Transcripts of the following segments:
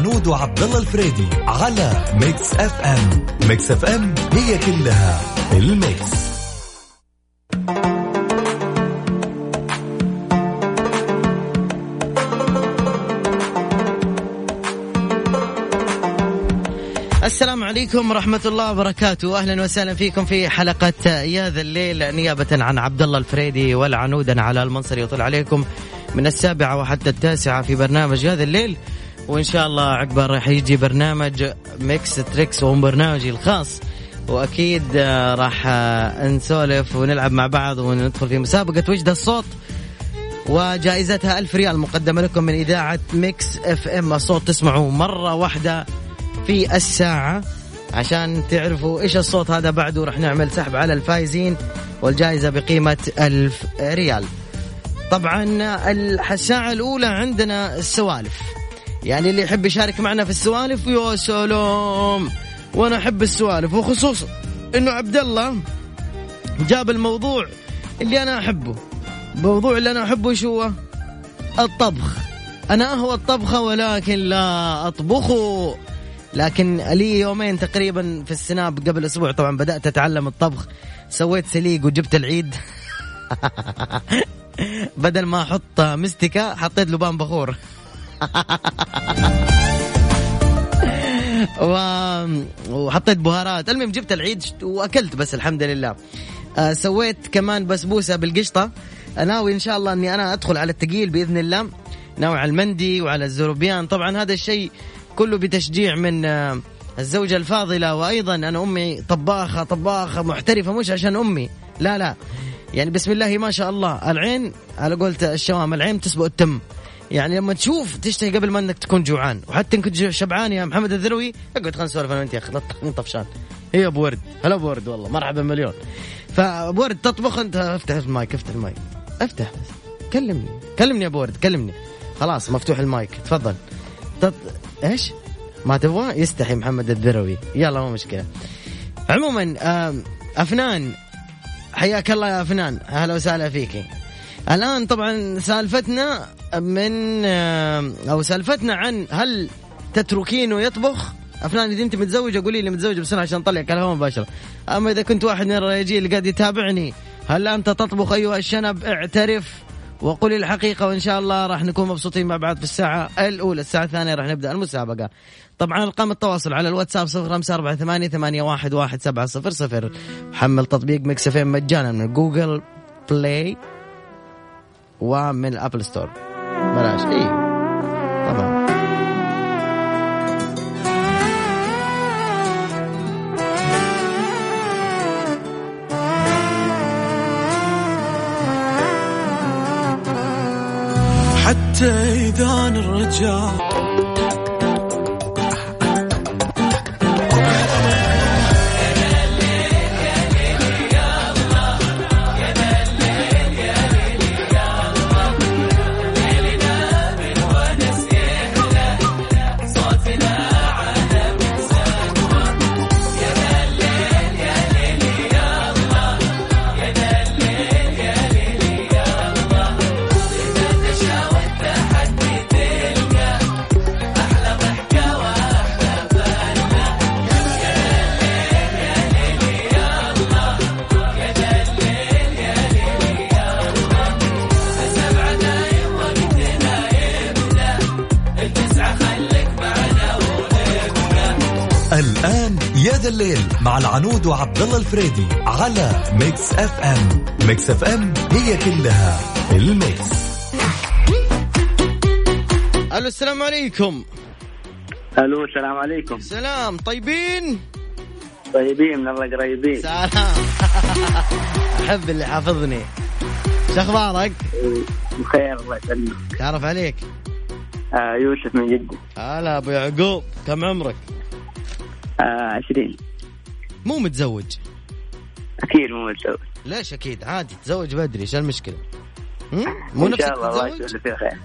مع العنود وعبد الله الفريدي على Mix FM Mix FM هي كلها ال mix. السلام عليكم ورحمة الله وبركاته. أهلا وسهلا فيكم في حلقة يا ذا الليل نيابة عن عبد الله الفريدي والعنود على المنصر يطل عليكم من السابعة وحتى التاسعة في برنامج يا ذا الليل. وإن شاء الله عقبه راح يجي برنامج ميكس تريكس وهو برنامجي الخاص. وأكيد آه، راح آه، نسولف ونلعب مع بعض وندخل في مسابقة وش ذا الصوت وجائزتها ألف ريال مقدمة لكم من إذاعة ميكس اف ام الصوت تسمعوه مرة واحدة في الساعة عشان تعرفوا إيش الصوت هذا بعده راح نعمل سحب على الفايزين والجائزة بقيمة ألف ريال. طبعا الساعة الأولى عندنا السوالف. يعني اللي يحب يشارك معنا في السوالف يا سلام. وأنا أحب السوالف وخصوصا إنه عبد الله جاب الموضوع اللي أنا أحبه. الموضوع اللي أنا أحبه شو هو؟ الطبخ. أنا اهوى الطبخة ولكن لا اطبخه لكن لي يومين تقريبا في السناب قبل أسبوع. طبعا بدأت أتعلم الطبخ. سويت سليق وجبت العيد. بدل ما أحط مستكة حطيت لبان بخور. و... وحطيت بهارات. المهم جبت العيد وأكلت بس الحمد لله. آه سويت كمان بسبوسة بالقشطة. ناوي إن شاء الله إني أنا أدخل على الثقيل بإذن الله. ناوي على المندي وعلى الزروبيان طبعا هذا الشيء كله بتشجيع من آه، الزوجة الفاضلة وأيضا أنا أمي طباخة طباخة محترفة مش عشان أمي. لا لا. يعني بسم الله ما شاء الله. العين على قولة الشوام العين تسبق التم. يعني لما تشوف تشتهي قبل ما انك تكون جوعان. وحتى إنك كنت شبعان يا محمد الذروي اقعد خلينا نسولف أنا وأنت يا أخي لا طفشان. هي أبو ورد. هلا أبو ورد والله مرحبا مليون. فأبو ورد تطبخ أنت؟ افتح المايك افتح المايك. افتح بس. كلمني. كلمني يا أبو ورد كلمني. خلاص مفتوح المايك. تفضل. تط... إيش؟ ما تبغى؟ يستحي محمد الذروي. يلا مو مشكلة. عموما أفنان. حياك الله يا أفنان. أهلا وسهلا فيك. الآن طبعا سالفتنا من أو سالفتنا عن هل تتركينه يطبخ؟ أفنان إذا أنت متزوجة قولي لي متزوجة بسرعة عشان نطلعك على مباشرة. أما إذا كنت واحد من الرجال اللي قاعد يتابعني هل أنت تطبخ أيها الشنب؟ اعترف وقولي الحقيقة وإن شاء الله راح نكون مبسوطين مع بعض في الساعة الأولى الساعة الثانية راح نبدأ المسابقة. طبعا أرقام التواصل على الواتساب صفر خمسة أربعة ثمانية, ثمانية واحد, واحد سبعة صفر صفر. حمل تطبيق ميكس اف ام مجانا من جوجل بلاي. ومن الـ App Store بلاش. إيه. طبعا. حتى إذا الرجال الليل مع العنود وعبد الله الفريدي على ميكس اف ام ميكس اف ام هي كلها الميكس. ألو السلام عليكم. ألو السلام عليكم. سلام طيبين؟ طيبين من الله قريبين. سلام. أحب اللي حافظني. شو أخبارك؟ بخير الله يسلمك. تعرف عليك. آه يوسف من جدة. هلا أبو يعقوب كم عمرك؟ آه عشرين. مو متزوج؟ أكيد مو متزوج. ليش أكيد؟ عادي تزوج بدري إيش المشكلة؟ مو نفسك شاء الله الله تتزوج؟ خير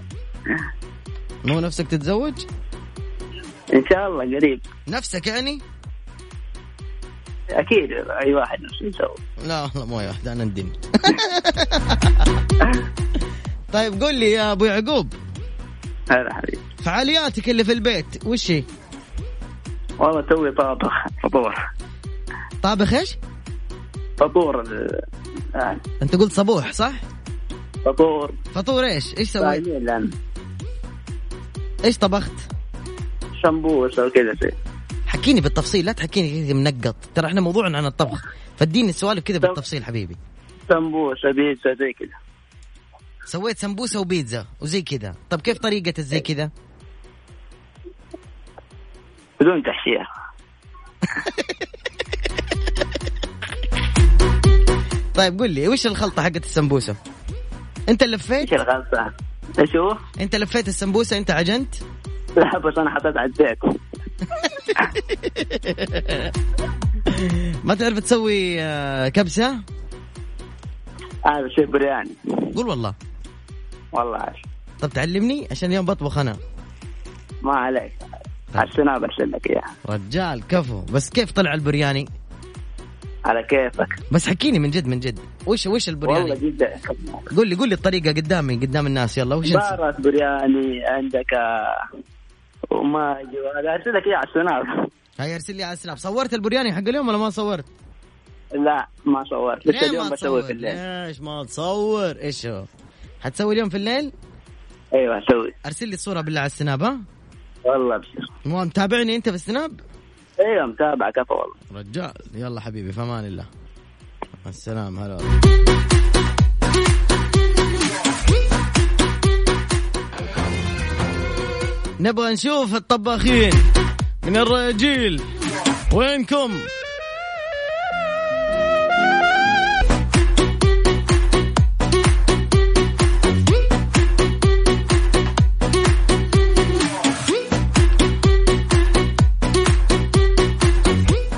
مو نفسك تتزوج؟ إن شاء الله قريب. نفسك يعني؟ أكيد أي واحد نفسه يسوي لا والله مو أي واحد أنا ندمت طيب قول لي يا أبو يعقوب. هلا حبيبي. فعالياتك اللي في البيت وش هي؟ والله توي طابخ فطور طابخ إيش؟ فطور ال- آه، أنت قلت صبوح صح؟ فطور فطور إيش؟ إيش سويت؟ إيش طبخت؟ شمبوس وكذا شيء. حكيني بالتفصيل لا تحكيني كذا منقط. ترى إحنا موضوعنا عن الطبخ. فاديني السوالف كذا بالتفصيل حبيبي. سمبوسه بيتزا زي كذا. سويت سمبوسة وبيتزا وزي كذا. طب كيف طريقة الزي كذا؟ بدون تحشية. طيب قل لي وش الخلطة حقت السمبوسة؟ انت لفيت؟ إيش الغلطه؟ إيش هو؟ انت لفيت السمبوسة انت عجنت؟ لا بس أنا حطيت على الزيت. ما تعرف تسوي آه، كبسة؟ هذا شيء برياني. قول والله. والله. عاش طب تعلمني عشان اليوم بطبخ أنا. ما عليك. على السناب ارسل لك إياها. رجال كفو. بس كيف طلع البرياني؟ على كيفك. بس حكيني من جد من جد. وش وش والله البرياني جدا. قول لي قول لي الطريقة قدامي قدام الناس. يلا وش بارة برياني عندك آه، وما أرسل لك إياه على السناب. هاي ارسل لي على السناب. صورت البرياني حق اليوم ولا ما صورت؟ لا ما صورت. لسه اليوم بسوي في الليل. ليش ما تصور؟ إيش هو؟ حتسوي اليوم في الليل؟ أيوه أسوي. أرسل لي الصورة بالله على السناب ها؟ والله ابشر مو متابعني انت في السناب أيوه متابع كفو والله. رجال. يلا حبيبي في أمان الله. مع السلامة هلا. نبغى نشوف الطباخين. من الرجيل. وينكم؟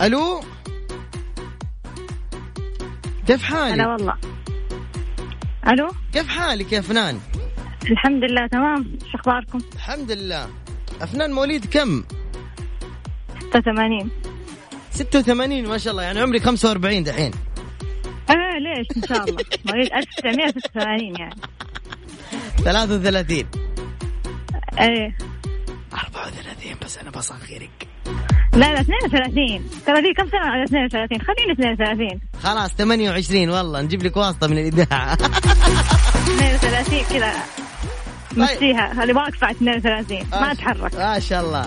ألو؟ كيف هلا حالك؟ والله. ألو؟ كيف حالك يا فنان؟ الحمد لله تمام. شو أخباركم؟ الحمد لله. أفنان مواليد كم؟ 86 86 ما شاء الله. يعني عمري 45 دحين. آه ليش؟ إن شاء الله. مواليد 1986 يعني. 33 إيه. 34 بس أنا بصغرك لا لا 32 ترى دي كم سنة؟ على 32 خليني 32 خلاص 28 والله نجيب لك واسطة من الإذاعة. 32 كذا. مشيها اللي واقفة على 32 ما أتحرك. ما شاء الله.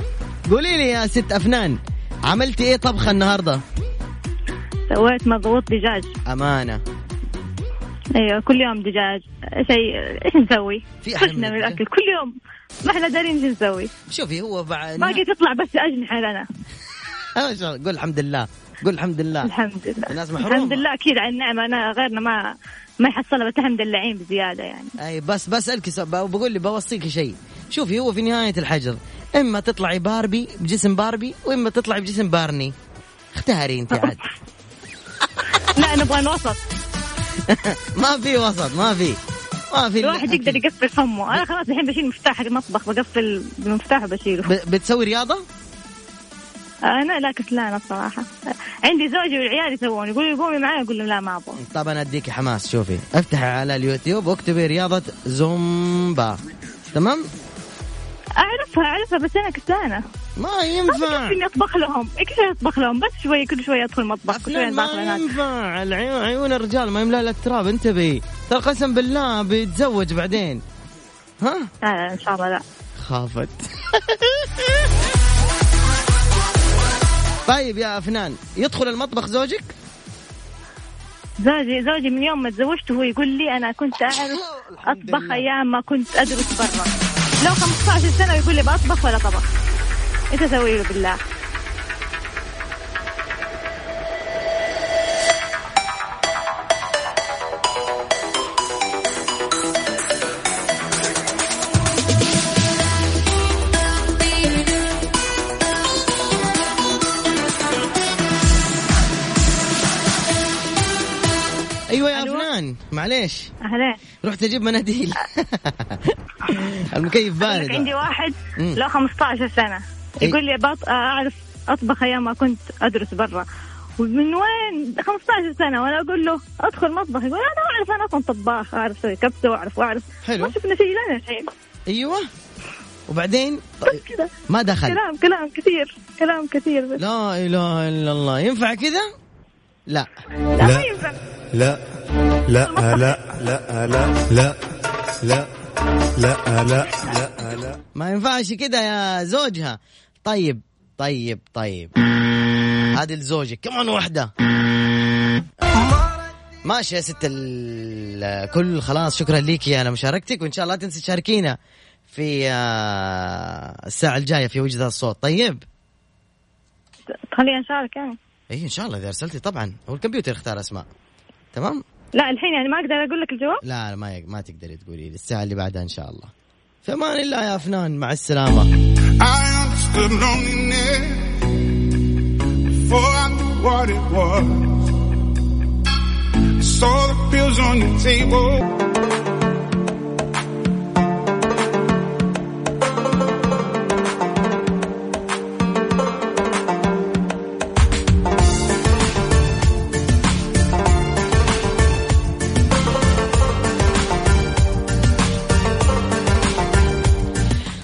قولي لي يا ست أفنان عملتي إيه طبخة النهاردة؟ سويت مضغوط دجاج. أمانة. أيوه كل يوم دجاج شيء إيش نسوي؟ في أحلى من؟ الأكل. كل يوم. ما إحنا دارين إيش نسوي؟ شوفي هو بعد باقي تطلع بس أجنحة لنا. قول الحمد لله. قول الحمد لله. الحمد لله. الناس محرومة. الحمد لله. أكيد على النعمة. أنا غيرنا ما ما يحصلها بس إحنا مدلعين بزيادة يعني. أي بس بسالك بقول لي بوصيك شيء. شوفي هو في نهاية الحجر. إما تطلعي باربي بجسم باربي وإما تطلعي بجسم بارني. اختاري أنت عاد. لا نبغى الوسط ما في وسط ما في. ما في الواحد يقدر يقفل فمه. أنا خلاص الحين بشيل مفتاح حق المطبخ بقفل بالمفتاح وبشيله. ب- بتسوي رياضة؟ أنا لا كسلانة الصراحة. عندي زوجي والعيال يسوون يقولوا قومي معي أقول لهم لا ما أبغى. طب أنا اديكي حماس شوفي. افتحي على اليوتيوب واكتبي رياضة زومبا. تمام؟ أعرفها أعرفها بس أنا كسلانة. ما ما ينفع اني اطبخ لهم. كل شوي اطبخ لهم. بس شوي كل شوي ادخل المطبخ كل ما ينفع. العيون عيون الرجال ما يملأ لها التراب انتبهي ترى قسم بالله بيتزوج بعدين. ها؟ لا لا إن شاء الله لا. خافت. طيب يا أفنان يدخل المطبخ زوجك؟ زوجي زوجي من يوم ما تزوجت هو يقول لي أنا كنت أعرف أطبخ. أيام ما كنت أدرس برا. لو 15 سنة يقول لي بطبخ ولا طبخ. إيش أسوي له بالله أيوة يا ألو؟ أفنان معليش أهلين رحت أجيب مناديل المكيف بارد عندي واحد. له 15 سنة. يقول لي بط... أعرف أطبخ أيام ما كنت أدرس برا. ومن وين؟ 15 سنة وأنا أقول له أدخل مطبخ. يقول أنا أعرف أنا أصلا طباخ أعرف أسوي كبسة واعرف وأعرف. حلو. ما شفنا شيء لنا شيء أيوة. وبعدين؟ طيب كذا. ما دخل. كلام كلام كثير. كلام كثير بس. لا إله إلا الله. ينفع كذا؟ لا. لا ما ينفع. لا. لا لا لا لا لا لا لا لا لا لا. ما ينفعش كده يا زوجها. طيب طيب طيب. هذه لزوجك. كمان واحدة؟ ماشي يا ست الكل خلاص شكرا ليكي على مشاركتك وإن شاء الله تنسي تشاركينا في آه، الساعة الجاية في وجدة الصوت. طيب. خليني أشارك يعني إي إن شاء الله إذا أرسلتي طبعا. هو الكمبيوتر اختار أسماء. تمام؟ لا الحين يعني ما أقدر أقول لك الجواب؟ لا لا ما ما تقدري تقولي لي. الساعة اللي بعدها إن شاء الله. في أمان الله يا أفنان مع السلامة. I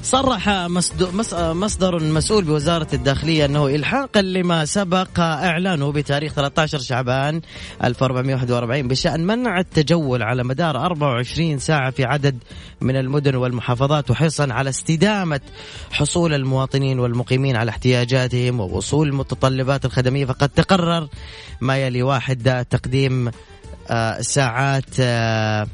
صرح مصد- مص- مصدر مسؤول بوزارة الداخلية أنه إلحاقا لما سبق إعلانه بتاريخ 13 شعبان 1441 بشأن منع التجول على مدار 24 ساعة في عدد من المدن والمحافظات وحرصا على استدامة حصول المواطنين والمقيمين على احتياجاتهم ووصول المتطلبات الخدمية. فقد تقرر ما يلي واحد تقديم آه، ساعات آه،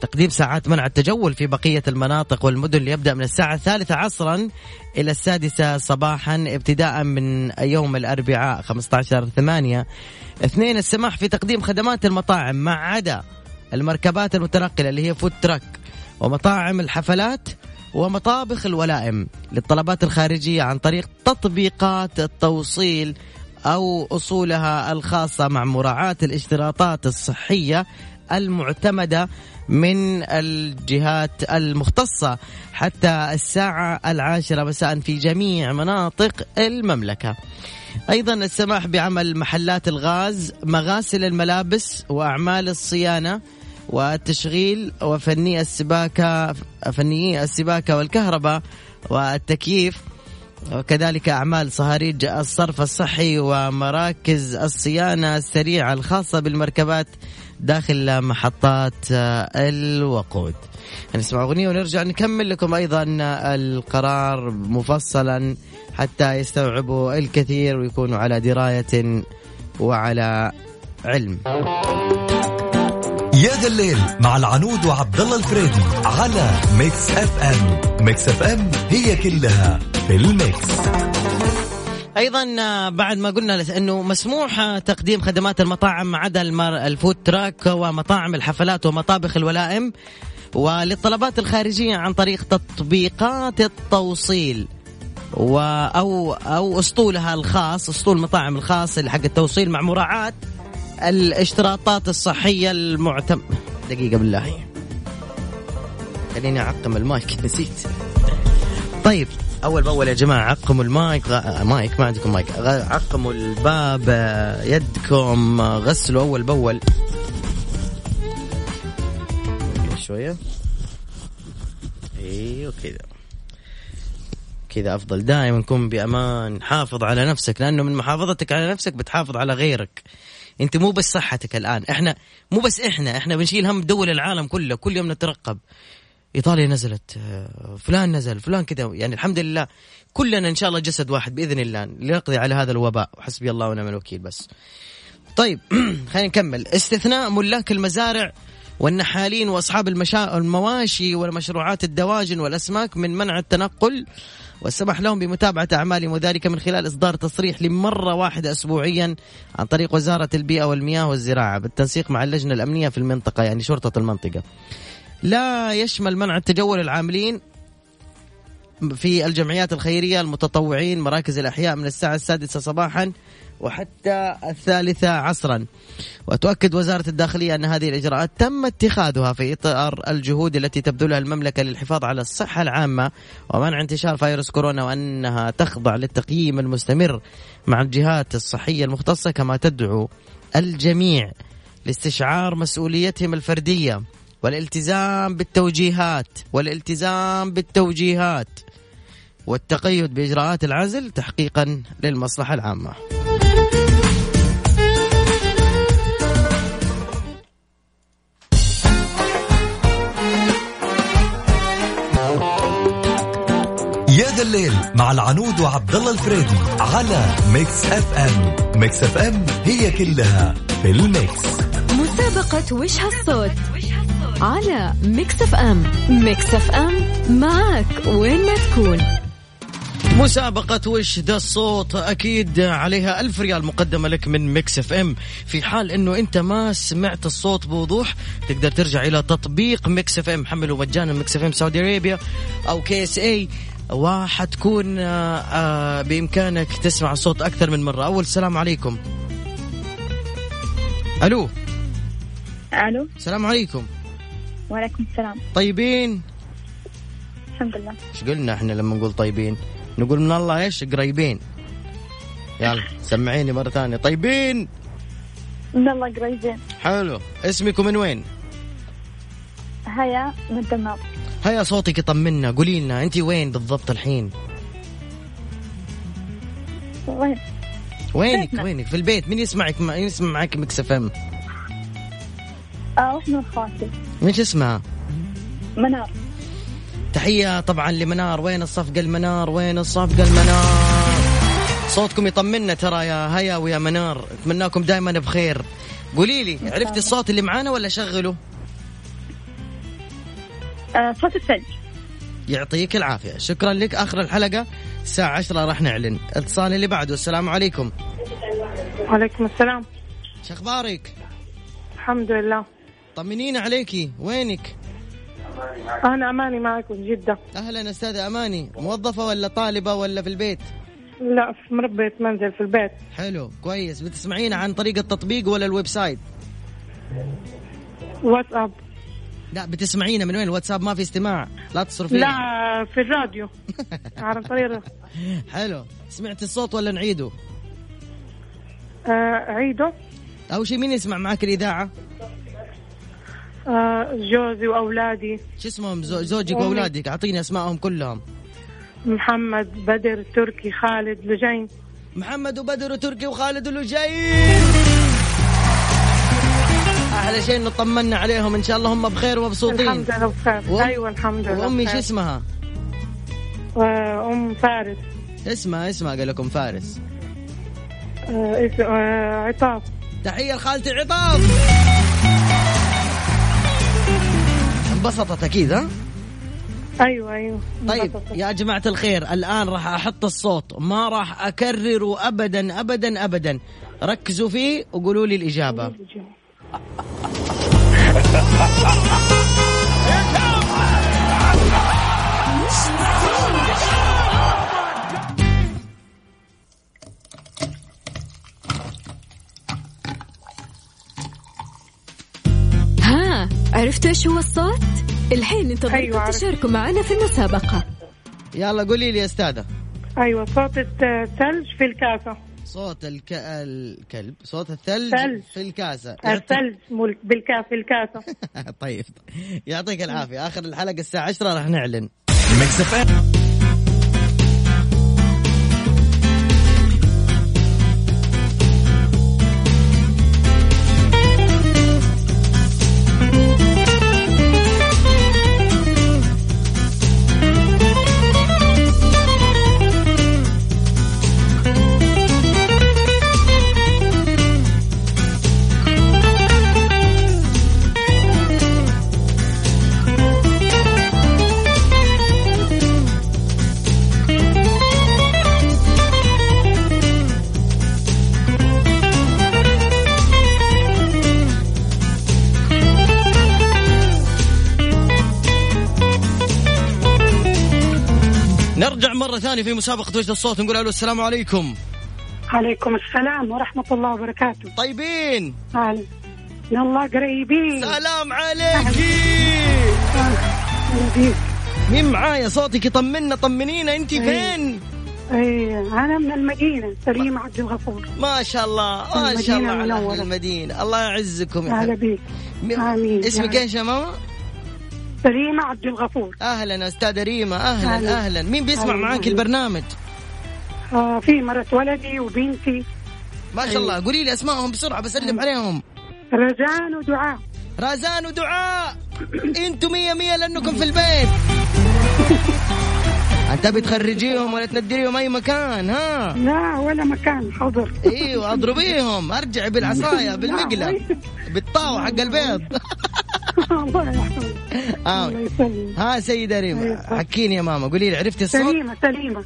تقديم ساعات منع التجول في بقية المناطق والمدن ليبدأ من الساعة الثالثة عصرا إلى السادسة صباحا ابتداء من يوم الأربعاء 15 ثمانية. اثنين السماح في تقديم خدمات المطاعم ما عدا المركبات المتنقلة اللي هي فود تراك ومطاعم الحفلات ومطابخ الولائم للطلبات الخارجية عن طريق تطبيقات التوصيل أو أصولها الخاصة مع مراعاة الاشتراطات الصحية المعتمدة من الجهات المختصة حتى الساعة العاشرة مساء في جميع مناطق المملكة. أيضا السماح بعمل محلات الغاز مغاسل الملابس وأعمال الصيانة والتشغيل وفني السباكة فنيي السباكة والكهرباء والتكييف. وكذلك أعمال صهاريج الصرف الصحي ومراكز الصيانة السريعة الخاصة بالمركبات داخل محطات الوقود. نسمع أغنية ونرجع نكمل لكم أيضا القرار مفصلا حتى يستوعبوا الكثير ويكونوا على دراية وعلى علم. يا ذا الليل مع العنود وعبد الله الفريدي على ميكس اف ام. ميكس اف ام هي كلها في الميكس. أيضا آه، بعد ما قلنا إنه مسموح آه، تقديم خدمات المطاعم ما عدا ال food truck ومطاعم الحفلات ومطابخ الولائم وللطلبات الخارجية عن طريق تطبيقات التوصيل و أو أو أسطولها الخاص أسطول المطاعم الخاص حق التوصيل مع مراعاة الاشتراطات الصحية المعتم دقيقة بالله. خليني أعقم المايك. نسيت. طيب. أول بأول يا جماعة عقموا المايك. غ... مايك ما عندكم مايك. غ- عقموا الباب آه، يدكم. آه، غسلوا أول بأول. شوية. أيوه كذا كذا أفضل. دائما كن بأمان. حافظ على نفسك لأنه من محافظتك على نفسك بتحافظ على غيرك. انت مو بس صحتك الآن إحنا مو بس إحنا إحنا بنشيل هم دول العالم كله كل يوم نترقب. إيطاليا نزلت آه، فلان نزل فلان كذا يعني الحمد لله كلنا إن شاء الله جسد واحد بإذن الله لنقضي على هذا الوباء وحسبي الله ونعم الوكيل بس. طيب خلينا نكمل. استثناء ملاك المزارع والنحالين وأصحاب المشا... المواشي والمشروعات الدواجن والأسماك من منع التنقل والسمح لهم بمتابعة أعمالهم وذلك من خلال إصدار تصريح لمرة واحدة أسبوعيا عن طريق وزارة البيئة والمياه والزراعة بالتنسيق مع اللجنة الأمنية في المنطقة يعني شرطة المنطقة. لا يشمل منع التجول العاملين في الجمعيات الخيرية المتطوعين مراكز الأحياء من الساعة السادسة صباحا وحتى الثالثة عصرا. وتؤكد وزارة الداخلية أن هذه الإجراءات تم اتخاذها في إطار الجهود التي تبذلها المملكة للحفاظ على الصحة العامة ومنع انتشار فيروس كورونا وأنها تخضع للتقييم المستمر مع الجهات الصحية المختصة كما تدعو الجميع لاستشعار مسؤوليتهم الفردية والالتزام بالتوجيهات والالتزام بالتوجيهات. والتقيد بإجراءات العزل تحقيقا للمصلحة العامة. يا ذا الليل مع العنود وعبد الله الفريدي على ميكس اف ام. ميكس اف ام هي كلها في الميكس. مسابقة وش هالصوت على ميكس اف ام. ميكس اف ام معك وين ما تكون. مسابقة وش ذا الصوت؟ أكيد عليها ألف ريال مقدمة لك من ميكس إف إم. في حال أنه أنت ما سمعت الصوت بوضوح تقدر ترجع إلى تطبيق ميكس إف إم. حمله مجانا ميكس إف إم Saudi Arabia أو KSA. وحتكون آه، آه، بإمكانك تسمع الصوت أكثر من مرة. ألو السلام عليكم. ألو. ألو. السلام عليكم. وعليكم السلام. طيبين؟ الحمد لله. إيش قلنا إحنا لما نقول طيبين؟ نقول من الله إيش؟ قريبين. يلا سمعيني مرة ثانية. طيبين؟ من الله قريبين. حلو. اسمكم من وين؟ هيا من الدمام هيا صوتك يطمنا. قولي لنا أنت وين بالضبط الحين؟ وين؟ وينك؟ بيتنا. وينك؟ في البيت. مين يسمعك؟ مين يسمع معك ميكس إف إم. آه واحدة من اخواتي إيش اسمها؟ منار. تحية طبعا لمنار. وين الصفقة لمنار وين الصفقة لمنار صوتكم يطمنا ترى يا هيا ويا منار. أتمناكم دائما بخير. قولي لي عرفتي الصوت اللي معانا ولا شغله؟ آه صوت الثلج. يعطيك العافية. شكرا لك. آخر الحلقة الساعة عشرة راح نعلن. اتصال اللي بعده. السلام عليكم. وعليكم السلام. شو أخبارك؟ الحمد لله. طمنينا عليكي. وينك؟ أنا أماني معك من جدة أهلا أستاذة أماني. موظفة ولا طالبة ولا في البيت؟ لا لا في مربية منزل في البيت. حلو كويس. بتسمعينا عن طريق التطبيق ولا ال website واتساب. لا بتسمعينا من وين؟ الواتساب ما في استماع. لا تصرفين. لا في الراديو. عن طريق حلو. سمعت الصوت ولا نعيده؟ آه عيدو أول شيء مين يسمع معك الإذاعة؟ جوزي وأولادي. شو اسمهم؟ زو- زوجك أمي. وأولادك. أعطيني أسمائهم كلهم. محمد بدر تركي خالد لجين. محمد وبدر وتركي وخالد ولجين أحلى شيء إنه طمنا عليهم. إن شاء الله هم بخير ومبسوطين. الحمد لله بخير. وأم- أيوة الحمد لله وأمي شو. اسمها؟ آه أم فارس. اسمها اسمها قال لكم فارس. آه آه عطاف. تحية لخالتي عطاف. انبسطت أكيد ها؟ أيوة أيوة طيب. يا جماعة الخير الآن راح أحط الصوت ما راح أكرره أبدا أبدا أبدا ركزوا فيه وقولوا لي الإجابة عرفتوا إيش هو الصوت؟ الحين ننتظركم أيوة،. تشاركوا معنا في المسابقة. يلا قولي لي يا أستاذة. أيوة صوت الثلج في الكاسة. صوت الك... الكلب صوت الثلج ثلج. في الكاسة. الثلج مول- بالكا في الكاسة. طيب. يعطيك العافية. آخر الحلقة الساعة 10 راح نعلن. ثانية في مسابقة وجه الصوت نقول ألو السلام عليكم. عليكم السلام ورحمة الله وبركاته. طيبين. يلا قريبين. سلام عليكي. مين معايا؟ صوتك يطمنا طمنينا أنت فين؟ إيه أنا من المدينة سليم عبد الغفور. ما شاء الله ما شاء الله على. المدينة. الله يعزكم يا حبيبي. آمين. اسمك يا إيش يا ماما؟ سليمة عبد الغفور. أهلا أستاذة ريما أهلا أهلا. أهلا. مين بيسمع أهلا. معاك أهلا. البرنامج؟ آه في مرة ولدي وبنتي. ما شاء الله. قولي لي أسمائهم بسرعة بسلم عليهم. رزان ودعاء. رازان ودعاء. أنتوا مية مية لأنكم في البيت. أنت بتخرجيهم ولا تندريهم أي مكان ها؟ لا ولا مكان حضر أيوه أضربيهم. ارجعي بالعصاية بالمقلب بالطاوة حق البيض الله يحفظك آه. ها سيدة ريما أيوة. حكيني يا ماما قولي لي عرفتي الصوت؟ سليمة سليمة.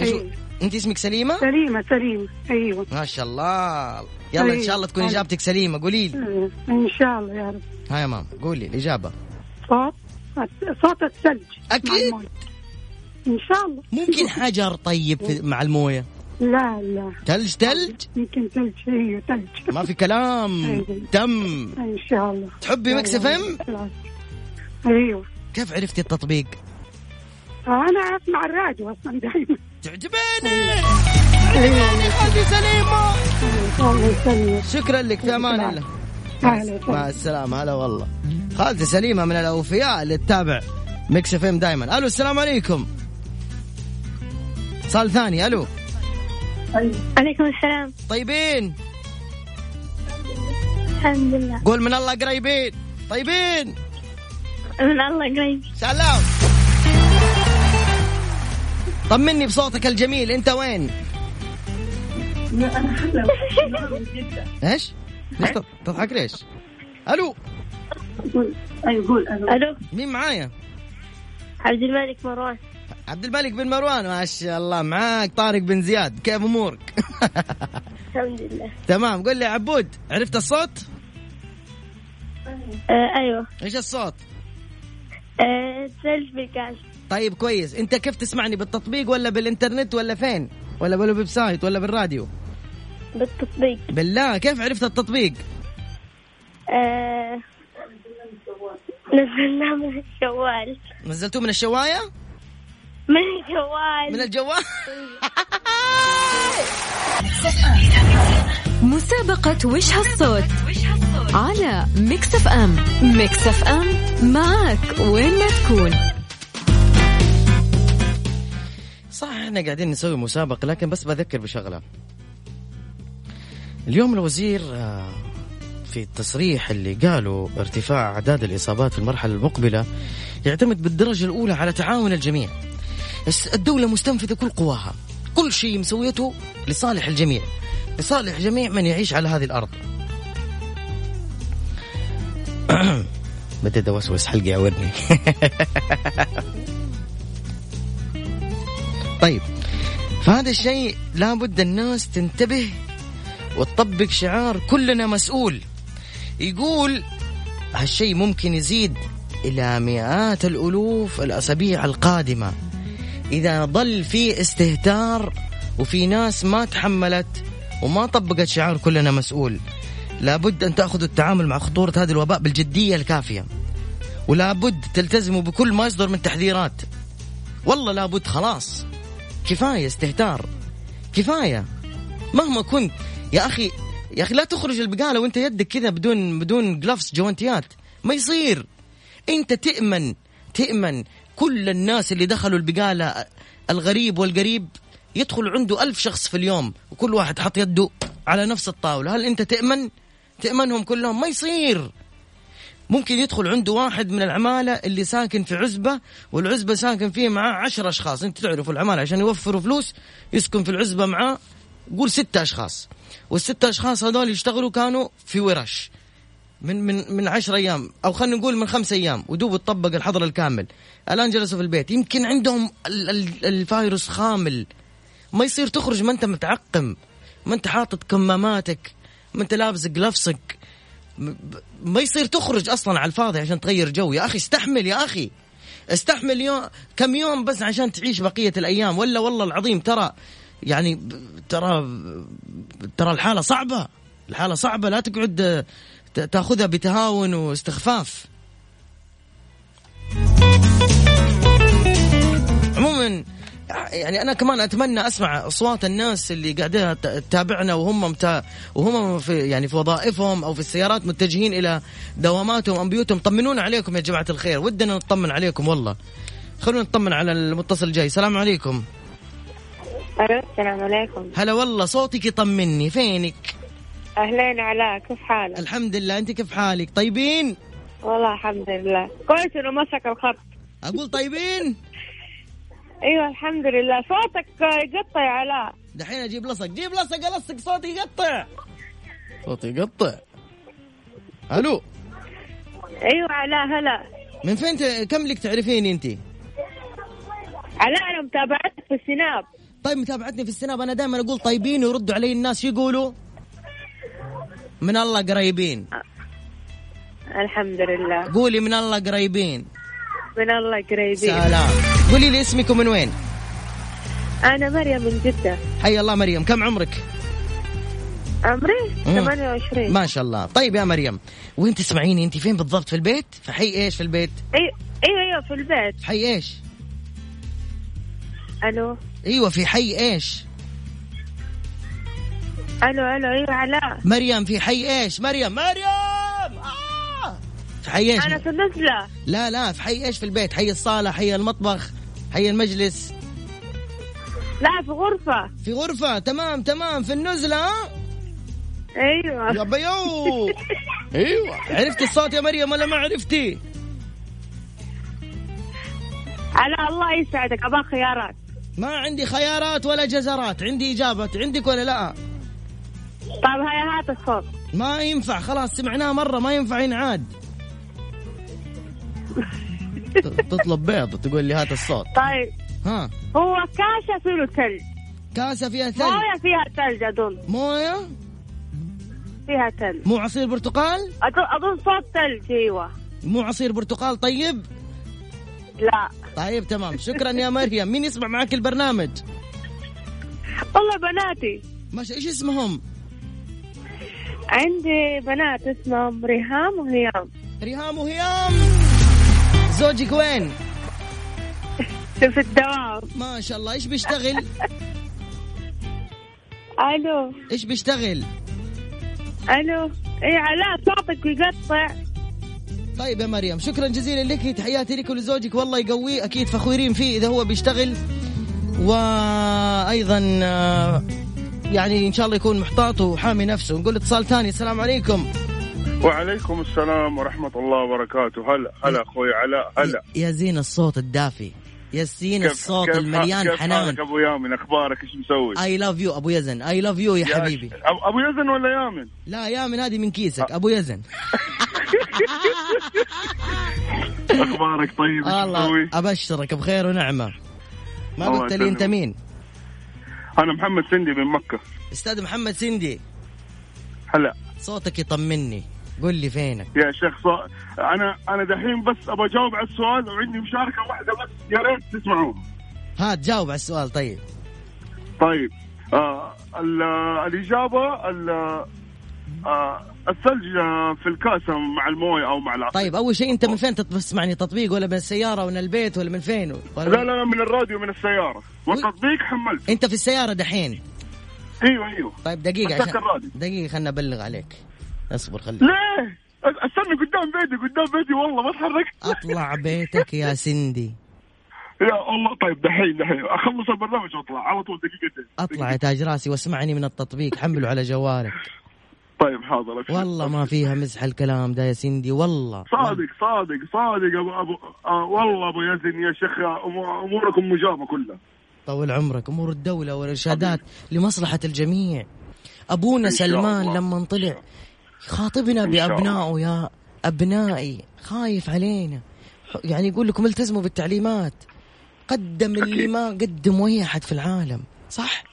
إيش هو؟ أيوة. أنت اسمك سليمة؟ سليمة سليمة. أيوه. ما شاء الله. يلا إن أيوة. شاء الله تكون أيوة. إجابتك سليمة قولي لي. إن شاء الله يا رب. ها يا ماما قولي الإجابة. صوت صوت الثلج الموية. إن شاء الله. ممكن حجر طيب في مع الموية؟ لا لا. ثلج ثلج يمكن ثلج أيوه ثلج ما في كلام. أيوة. تم. إن شاء الله. تحبي ميكس إف إم؟ أيوه. كيف عرفتي التطبيق؟ أنا أسمع الراديو أصلا دائما تعجبيني أيوه خالتي سليمة. الله يسلمك. شكرا لك في أمان الله. أهلا وسهلا. السلامة. هلا والله. خالتي سليمة من الأوفياء اللي تتابع ميكس إف إم دائما ألو السلام عليكم. صال ثاني ألو. عليكم السلام. طيبين. الحمد لله. قول من الله قريبين. طيبين. من الله قريب. سلام. طمني بصوتك الجميل. انت وين؟ إيش؟ ليش تض- تضحك ليش؟ ألو. أيوه قول ألو. مين معايا؟ عبد الملك مروان. عبد الملك بن مروان ما شاء الله معاك طارق بن زياد كيف أمورك؟ الحمد لله. تمام قل لي يا عبود عرفت الصوت؟ آه أيوه. إيش الصوت؟ آه ثلج بالكاس طيب كويس. أنت كيف تسمعني بالتطبيق ولا بالإنترنت ولا فين؟ ولا بال website ولا بالراديو؟ بالتطبيق. بالله كيف عرفت التطبيق؟ آه نزلناه من الجوال نزلتوه من الشواية؟ من الجوال. من الجوال. مسابقة وش هالصوت على ميكس اف ام. ميكس اف ام معك وين ما تكون. صح إحنا قاعدين نسوي مسابقة لكن بس بذكر بشغلة. اليوم الوزير آه، في التصريح اللي قالوا ارتفاع أعداد الإصابات في المرحلة المقبلة يعتمد بالدرجة الأولى على تعاون الجميع. الدولة مستنفذة كل قواها. كل شيء مسويته لصالح الجميع. لصالح جميع من يعيش على هذه الأرض. بديت أوسوس حلقي يعورني. طيب. فهذا الشيء لابد الناس تنتبه وتطبق شعار كلنا مسؤول. يقول هالشيء ممكن يزيد إلى مئات الألوف الأسابيع القادمة. إذا ظل في استهتار وفي ناس ما تحملت وما طبقت شعار كلنا مسؤول لابد أن تأخذوا التعامل مع خطورة هذا الوباء بالجدية الكافية. ولابد تلتزموا بكل ما يصدر من تحذيرات. والله لابد خلاص. كفاية استهتار. كفاية. مهما كنت. يا أخي يا أخي لا تخرج البقالة وأنت يدك كذا بدون بدون جلافز جوانتيات. ما يصير. أنت تأمن تأمن كل الناس اللي دخلوا البقالة الغريب والقريب يدخل عنده ألف شخص في اليوم وكل واحد حط يده على نفس الطاولة. هل أنت تأمن؟ تأمنهم كلهم؟ ما يصير. ممكن يدخل عنده واحد من العمالة اللي ساكن في عزبة والعزبة ساكن فيه معاه عشر أشخاص. أنت تعرفوا العمالة عشان يوفروا فلوس يسكن في العزبة معاه قول ستة أشخاص. والستة أشخاص هذول يشتغلوا كانوا في ورش. من من من 10 أيام أو خلينا نقول من خمس أيام ودوب تطبق الحظر الكامل. الان جلسوا في البيت يمكن عندهم ال- ال- الفيروس خامل. ما يصير تخرج ما أنت متعقم ما أنت حاطط كماماتك ما أنت لابس ب- ما يصير تخرج أصلا على الفاضي عشان تغير جو. يا أخي استحمل يا أخي. استحمل يوم كم يوم بس عشان تعيش بقية الأيام. ولا والله العظيم ترى يعني ترى ترى الحالة صعبة. الحالة صعبة لا تقعد تاخذها بتهاون واستخفاف. عموما يعني أنا كمان أتمنى أسمع أصوات الناس اللي قاعدين تتابعنا وهم متا وهم في يعني في وظائفهم أو في السيارات متجهين إلى دواماتهم أو بيوتهم طمنونا عليكم يا جماعة الخير. ودنا نطمن عليكم والله. خلونا نطمن على المتصل الجاي. السلام عليكم. السلام عليكم. هلا والله صوتك يطمني. فينك؟ أهلين علاء كيف حالك؟ الحمد لله أنت كيف حالك؟ طيبين؟ والله الحمد لله. كويس إنه مسك الخط. أقول طيبين؟ أيوة الحمد لله. صوتك يقطع يا علاء. دحين أجيب لصق. جيب لصق ألصق صوتي يقطع. صوتي يقطع. ألو؟ أيوة علاء هلا. من فين ت... كم لك تعرفيني أنت؟ علاء أنا متابعتك في السناب. طيب متابعتني في السناب. أنا دائما أقول طيبين ويردوا علي الناس شو يقولوا؟ من الله قريبين. الحمد لله قولي من الله قريبين. من الله قريبين. سلام. قولي لي اسمك ومن وين؟ أنا مريم من جدة. حي الله مريم. كم عمرك؟ عمري مم. 28 ما شاء الله. طيب يا مريم وين تسمعيني انت؟ فين بالضبط؟ في البيت؟ في حي إيش في البيت؟ أيوة أيوة في البيت. في حي إيش؟ ألو؟ أيوه في حي إيش؟ ألو ألو أيوة علاء. مريم في حي إيش؟ مريم مريم! آه! في حي إيش؟ أنا في النزلة لا لا في حي إيش في البيت؟ حي الصالة حي المطبخ حي المجلس. لا في غرفة. في غرفة؟ تمام تمام في النزلة ها؟ أيوة. يا بيو أيوه. عرفتي الصوت يا مريم ولا ما عرفتي؟ علاء الله يسعدك أبغى خيارات. ما عندي خيارات ولا جزرات عندي اجابة عندك ولا لا؟ طيب هيا هات الصوت. ما ينفع خلاص سمعناها مرة ما ينفع ينعاد. تطلب بيض تقول لي هات الصوت. طيب. ها. هو كاسة فيه ثلج. كاسة فيها ثلج. موية فيها ثلج أظن. موية؟ فيها ثلج. مو عصير برتقال؟ أظن أظن صوت ثلج أيوة مو عصير برتقال طيب؟ لا. طيب تمام. شكرا يا مريم. مين يسمع معك البرنامج؟ والله بناتي. ما إيش اسمهم؟ عندي بنات اسمهم ريهام وهيام. ريهام وهيام. زوجك وين؟ في الدوام. ما شاء الله. إيش بيشتغل؟ ألو. إيش بيشتغل؟ ألو. اي علاء صوتك يقطع. طيب يا مريم شكرا جزيلا لك. تحياتي لك ولزوجك. والله يقويه أكيد فخورين فيه إذا هو بيشتغل. وأيضا آه، يعني إن شاء الله يكون محتاط وحامي نفسه. نقول اتصال ثاني. السلام عليكم. وعليكم السلام ورحمة الله وبركاته. هلا هلا أخوي علاء هلا. يا زين الصوت الدافي. يا زين كيف- الصوت كيف- المليان كيف حنان. حالك أبو يامن؟ أخبارك؟ إيش مسوي؟ اي لاف يو أبو يزن. اي لاف يو يا يا حبيبي. أبو يزن ولا يامن؟ لا يا من هذه من كيسك. أبو يزن. أخبارك طيب؟ الله مسوي؟ أبشرك بخير ونعمة. ما قلت لي أنت. مين؟ أنا محمد سندي من مكة. أستاذ محمد سندي. هلا. صوتك يطمني. قل لي فينك. يا شيخ صا... أنا أنا دحين بس أبغى أجاوب على السؤال وعندي مشاركة واحدة بس يا ريت تسمعون هات جاوب على السؤال طيب. طيب. آه ال- الإجابة ال- آه الثلج آه، في الكاسة مع الموية أو مع العصير. طيب أول شيء أنت من فين تسمعني؟ تطبيق ولا من السيارة ولا من البيت ولا من فين؟ ولا لا لا من الراديو من السيارة. والتطبيق حملته. أنت في السيارة دحين؟ أيوه أيوه. طيب دقيقة عشان الراديو. دقيقة خلنا أبلغ عليك. أصبر خلي ليه؟ استنى قدام بيتي قدام بيتي والله ما تحركت أطلع بيتك يا سندي. يا الله طيب دحين دحين. أخلص البرنامج وأطلع. على طول دقيقتين أطلع يا تاج راسي واسمعني من التطبيق. حمله على جوالك. طيب حاضر أبشر. والله ما فيها مزح الكلام ده يا سندي والله. صادق صادق صادق ابو ابو آه والله أبو يزن يا شيخ أموركم مجابه كلها. طول عمرك أمور الدولة والإرشادات لمصلحة الجميع. أبونا سلمان الله. لما طلع خاطبنا بأبنائه يا أبنائي خايف علينا. يعني يقول لكم التزموا بالتعليمات. قدم اللي ما قدم اي أحد في العالم صح؟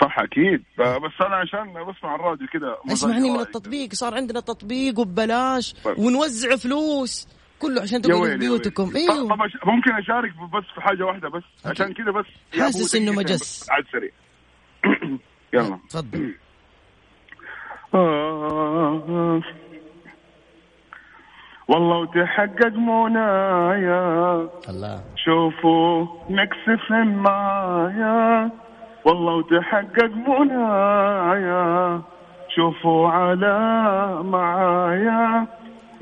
صح أكيد. بس أنا عشان بسمع الراديو كذا اسمعني من. التطبيق. صار عندنا تطبيق وببلاش طيب. ونوزع فلوس. كله عشان تقعدوا في بيوتكم إيوه. طب ممكن أشارك بس في حاجة واحدة بس؟ عشان كذا بس. حاسس دقيقتين مجس. عاد سريع يلا. والله وتحقق منايا الله. شوفوا نكسف معايا. والله وتحقق منايا. شوفوا على معايا.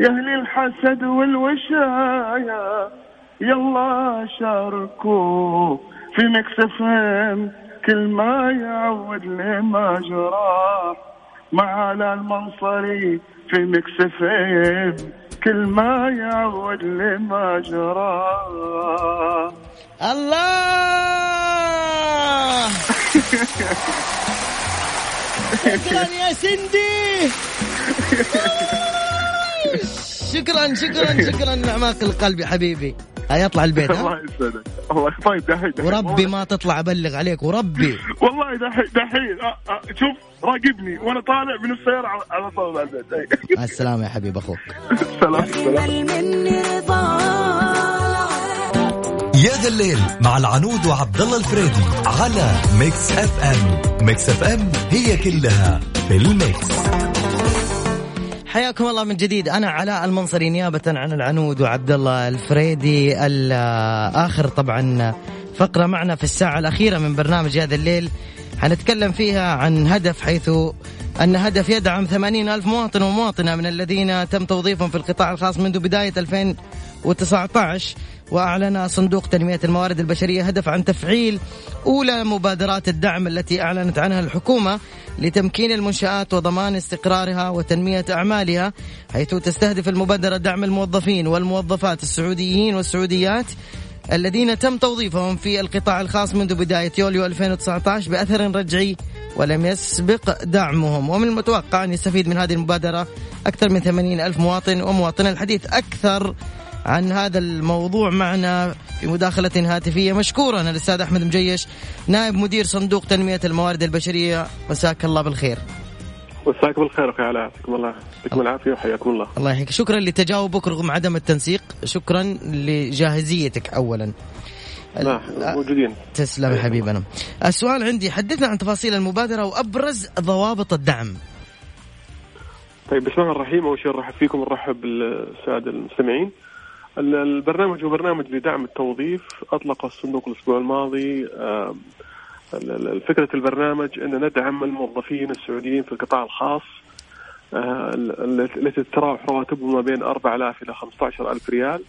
يا أهل الحسد والوشايا. يلا شاركوا في مكسفين كل ما يعود لما جرى. مع المنصري في مكسفين كل ما يعود لما جرى. الله! شكرا يا سندي. شكرا شكرا شكرا. من اعماق القلب يا حبيبي. هيا يطلع البيت الله يسعدك. الله طيب دحين دحين. وربي ما تطلع أبلغ عليك وربي. والله دحين دحين. آه، آه، شوف راقبني وأنا طالع من السيارة على- طول. على البيت مع السلامة يا حبيب أخوك. سلام سلام. يا ذا الليل مع العنود وعبد الله الفريدي على ميكس اف ام. ميكس اف ام هي كلها في الميكس. حياكم الله من جديد. أنا علاء المنصري نيابة عن العنود وعبد الله الفريدي. ال- آخر طبعا فقرة معنا في الساعة الأخيرة من برنامج هذا الليل. حنتكلم فيها عن هدف حيث أن هدف يدعم 80 ألف مواطن ومواطنة من الذين تم توظيفهم في القطاع الخاص منذ بداية 2019 وأعلن صندوق تنمية الموارد البشرية هدف عن تفعيل أولى مبادرات الدعم التي أعلنت عنها الحكومة لتمكين المنشآت وضمان استقرارها وتنمية أعمالها حيث تستهدف المبادرة دعم الموظفين والموظفات السعوديين والسعوديات الذين تم توظيفهم في القطاع الخاص منذ بداية يوليو 2019 بأثر رجعي ولم يسبق دعمهم. ومن المتوقع أن يستفيد من هذه المبادرة أكثر من 80 ألف مواطن ومواطنة الحديث أكثر عن هذا الموضوع معنا في مداخلة هاتفية. مشكورا الأستاذ أحمد مجيش نائب مدير صندوق تنمية الموارد البشرية. مساك الله بالخير. مساك بالخير أخي علاء يعطيكم الله يعطيكم العافية وحياكم الله. الله يحييك. شكرا لتجاوبك رغم عدم التنسيق. شكرا لجاهزيتك أولا. نعم موجودين. تسلم يا حبيبنا. السؤال عندي حدثنا عن تفاصيل المبادرة وأبرز ضوابط الدعم. طيب بسم الله الرحمن الرحيم. أول شيء نرحب فيكم ونرحب بالسادة المستمعين. ال- البرنامج هو برنامج لدعم التوظيف. أطلق الصندوق الأسبوع الماضي فكرة البرنامج ان ندعم الموظفين السعوديين في القطاع الخاص آه، ال- ال- التي تتراوح رواتبهم ما بين 4000 إلى 15000 ريال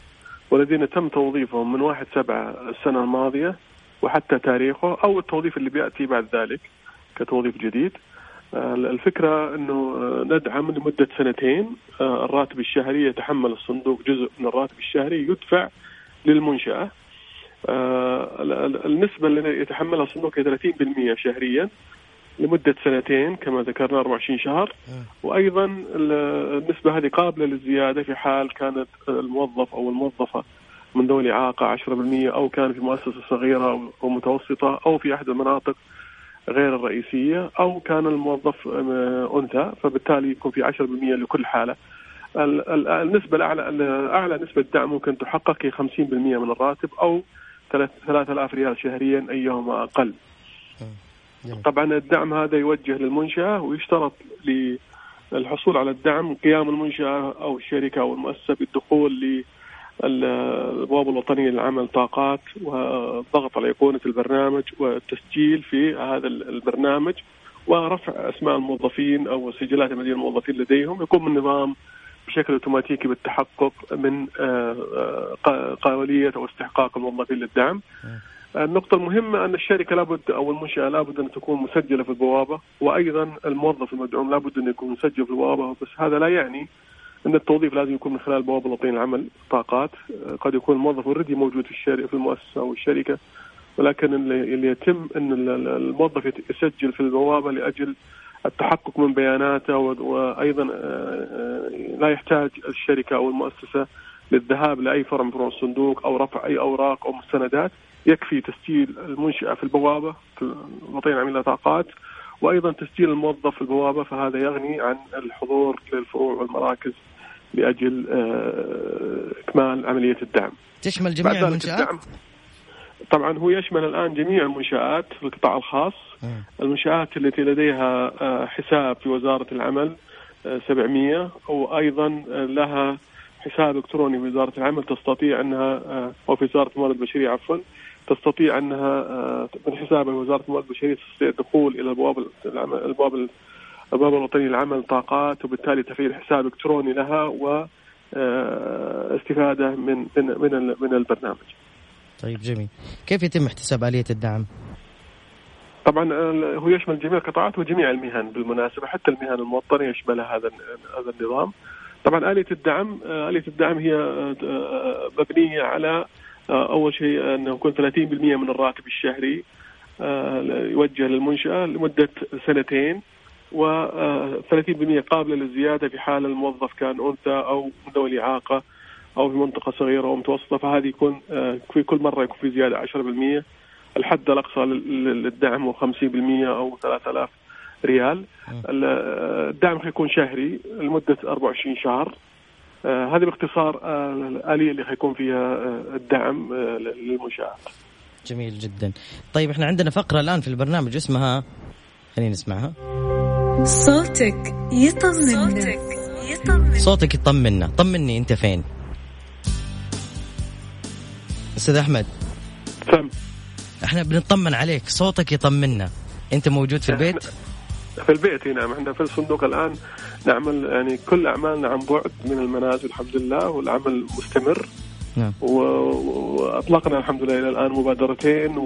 والذين تم توظيفهم من 1 7 السنة الماضية وحتى تاريخه أو التوظيف اللي بيأتي بعد ذلك كتوظيف جديد. الفكرة أنه آه، ندعم لمدة سنتين آه، الراتب الشهري يتحمل الصندوق جزء من الراتب الشهري يدفع للمنشأة. آه، ال- ال- النسبة اللي يتحملها الصندوق هي 30% شهريا لمدة سنتين كما ذكرنا 24 شهر. وأيضا ال- النسبة هذه قابلة للزيادة في حال كانت الموظف أو الموظفة من ذوي الإعاقة 10% أو كان في مؤسسة صغيرة أو متوسطة أو في أحد المناطق غير الرئيسية أو كان الموظف آه، أنثى فبالتالي يكون في 10% لكل حالة. ال- ال- النسبة الأعلى أعلى نسبة دعم ممكن تحقق هي 50% من الراتب أو 3000 ريال شهريا أيهما أقل. طبعا الدعم هذا يوجه للمنشأة ويشترط للحصول على الدعم قيام المنشأة أو الشركة أو المؤسسة بالدخول للبوابة الوطنية للعمل طاقات والضغط على أيقونة البرنامج والتسجيل في هذا البرنامج ورفع أسماء الموظفين أو سجلات مدير الموظفين لديهم يقوم النظام بشكل أوتوماتيكي بالتحقق من آه، آه، قا- قابلية أو استحقاق الموظفين للدعم. النقطة المهمة أن الشركة لابد أو المنشأة لابد أن تكون مسجلة في البوابة وأيضا الموظف المدعوم لابد أن يكون مسجل في البوابة بس هذا لا يعني أن التوظيف لازم يكون من خلال بوابة الوطنية للعمل طاقات. آه، قد يكون الموظف اوريدي موجود في الشركة في المؤسسة أو الشركة. ولكن اللي يتم ال- الموظف يسجل في البوابة لأجل التحقق من بياناته و- وأيضا آه، آه، لا يحتاج الشركة أو المؤسسة للذهاب لأي فرع من فروع الصندوق أو رفع أي أوراق أو مستندات. يكفي تسجيل المنشأة في البوابة في الوطنية العاملة طاقات وأيضا تسجيل الموظف في البوابة. فهذا يغني عن الحضور للفروع والمراكز. لأجل آه، إكمال عملية الدعم. تشمل جميع الدعم طبعا هو يشمل الآن جميع المنشآت في القطاع الخاص. المنشآت التي لديها آه، حساب في وزارة العمل آه، 700 وأيضا آه، لها حساب إلكتروني في وزارة العمل. تستطيع أنها آه، أو في وزارة الموارد البشرية عفوا تستطيع أنها آه، من حسابها وزارة الموارد البشرية تستطيع الدخول إلى أبواب العمل الابواب الوطنيه للعمل طاقات وبالتالي تفعيل حساب إلكتروني لها و آه، استفادة من من من من البرنامج. طيب جميل كيف يتم احتساب آلية الدعم طبعا هو يشمل جميع القطاعات وجميع المهن بالمناسبة حتى المهن الموطنة يشملها هذا هذا النظام. طبعا آلية الدعم آه، آلية الدعم هي آه، مبنية على أول شيء أنه يكون 30% من الراتب الشهري يوجه للمنشأة لمدة سنتين و 30% قابلة للزيادة في حال الموظف كان أنثى أو ذوي اعاقه أو في منطقة صغيرة أو متوسطه فهذه يكون في كل مرة يكون في زيادة 10% الحد الأقصى للدعم هو 50% أو 3000 ريال. الدعم حيكون شهري لمدة 24 شهر. آه، هذه باختصار آه، الآلية اللي حيكون فيها آه، الدعم للمنشآت. جميل جدا. طيب إحنا عندنا فقرة الآن في البرنامج اسمها خلينا نسمعها. صوتك يطمنا صوتك يطمنا صوتك يطمنا. طمني انت فين؟ أستاذ أحمد. سم إحنا بنطمن عليك. صوتك يطمنا. انت موجود في البيت؟ في البيت نعم. إحنا في الصندوق الآن نعمل يعني كل اعمالنا عن بعد من المنازل الحمد لله والعمل مستمر. نعم. وأطلقنا الحمد لله إلى الآن مبادرتين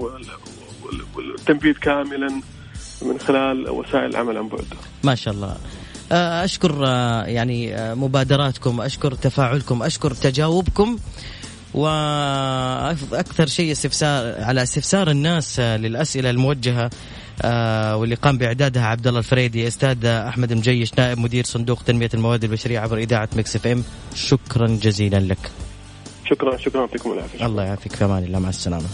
والتنفيذ كامل. من خلال وسائل العمل عن بعد ما شاء الله. آه، أشكر آه، يعني آه، مبادراتكم أشكر تفاعلكم أشكر تجاوبكم وأكثر شيء استفسار على استفسار الناس للأسئلة الموجهة واللي قام بإعدادها عبد الله الفريدي أستاذ أحمد مجيش نائب مدير صندوق تنمية الموارد البشرية عبر إذاعة مكس إف إم. شكرا جزيلا لك. شكرا شكرا يعطيكم العافية. الله يعافيك في أمان الله مع السلامة.